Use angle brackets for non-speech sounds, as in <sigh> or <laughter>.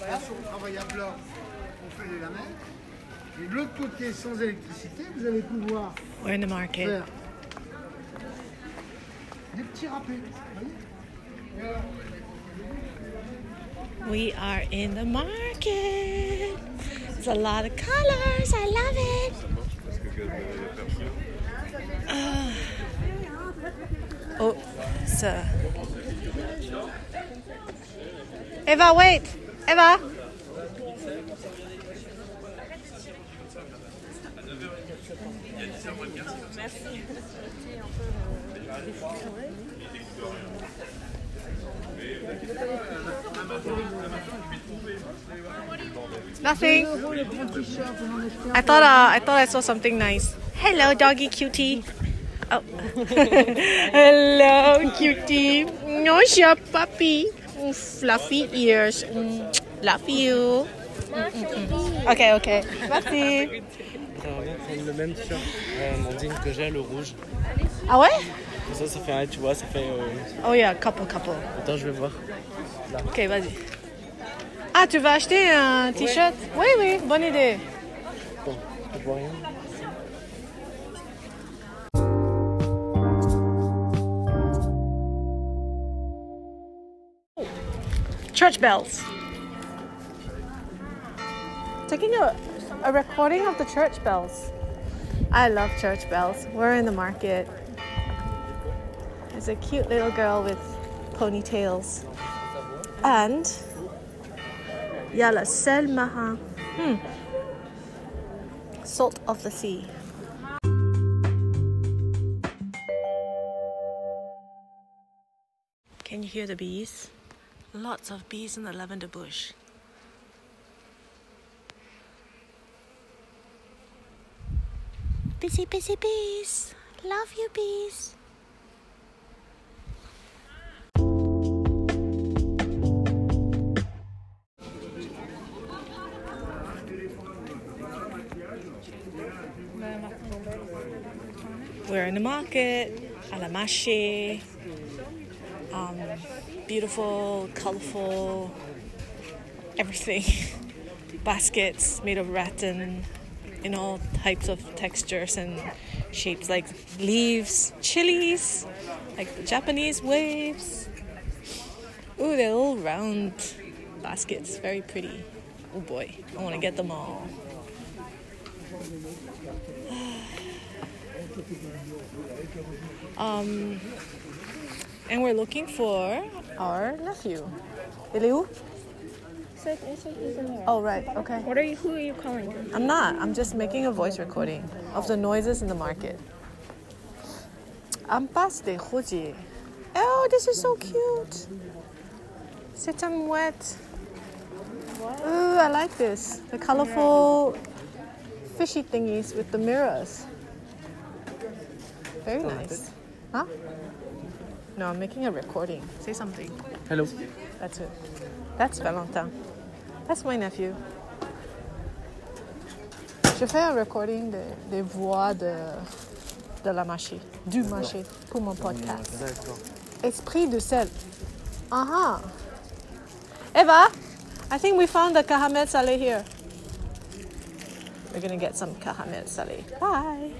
Là, le travail à plat, on fait les lamelles. Et de l'autre côté, sans électricité, vous allez pouvoir We're in the market. faire des petits râpés. We are in the market. There's a lot of colors. I love it. Ah. Oh, so. Eva, wait. Eva. Nothing. I thought uh, I thought I saw something nice. Hello, doggy cutie. Oh. <laughs> Hello, cutie. No, your puppy. Fluffy ears. Mm, Love you. Mm, mm. Okay, okay. Merci. Prendre le même t-shirt euh, Mandine que j'ai, le rouge. Ah ouais? Comme ça, ça fait un, tu vois, ça fait. euh, Oh yeah, couple, couple. Attends, je vais voir. Ok, vas-y. Ah, tu vas acheter un t-shirt? Oui, oui, bonne idée. Bon, je vois rien. Church bells. Taking a, a recording of the church bells. I love church bells. We're in the market. There's a cute little girl with ponytails. And il y a le sel marin. Hmm. Salt of the sea. Can you hear the bees? Lots of bees in the lavender bush. Busy, busy bees. Love you, bees. We're in the market, à la marché. Um, beautiful, colorful, everything. <laughs> Baskets made of rattan in all types of textures and shapes, like leaves, chilies, like the Japanese waves. Ooh, they're all round baskets, very pretty. Oh boy, I want to get them all. <sighs> Um, and we're looking for our nephew. Il est où? Oh, right, okay. What are you? Who are you calling? I'm not. I'm just making a voice recording of the noises in the market. Ampas de Rosier. Oh, this is so cute. C'est un mouette. Ooh, I like this. The colorful fishy thingies with the mirrors. Very nice. Huh? No, I'm making a recording. Say something. Hello. That's it. That's Valentin. That's my nephew. Je fais un recording de- des voix de, de la marché, du marché, pour mon podcast. Esprit de sel. Uh-huh. Eva, I think we found the caramel salé here. We're gonna get some caramel salé. Bye.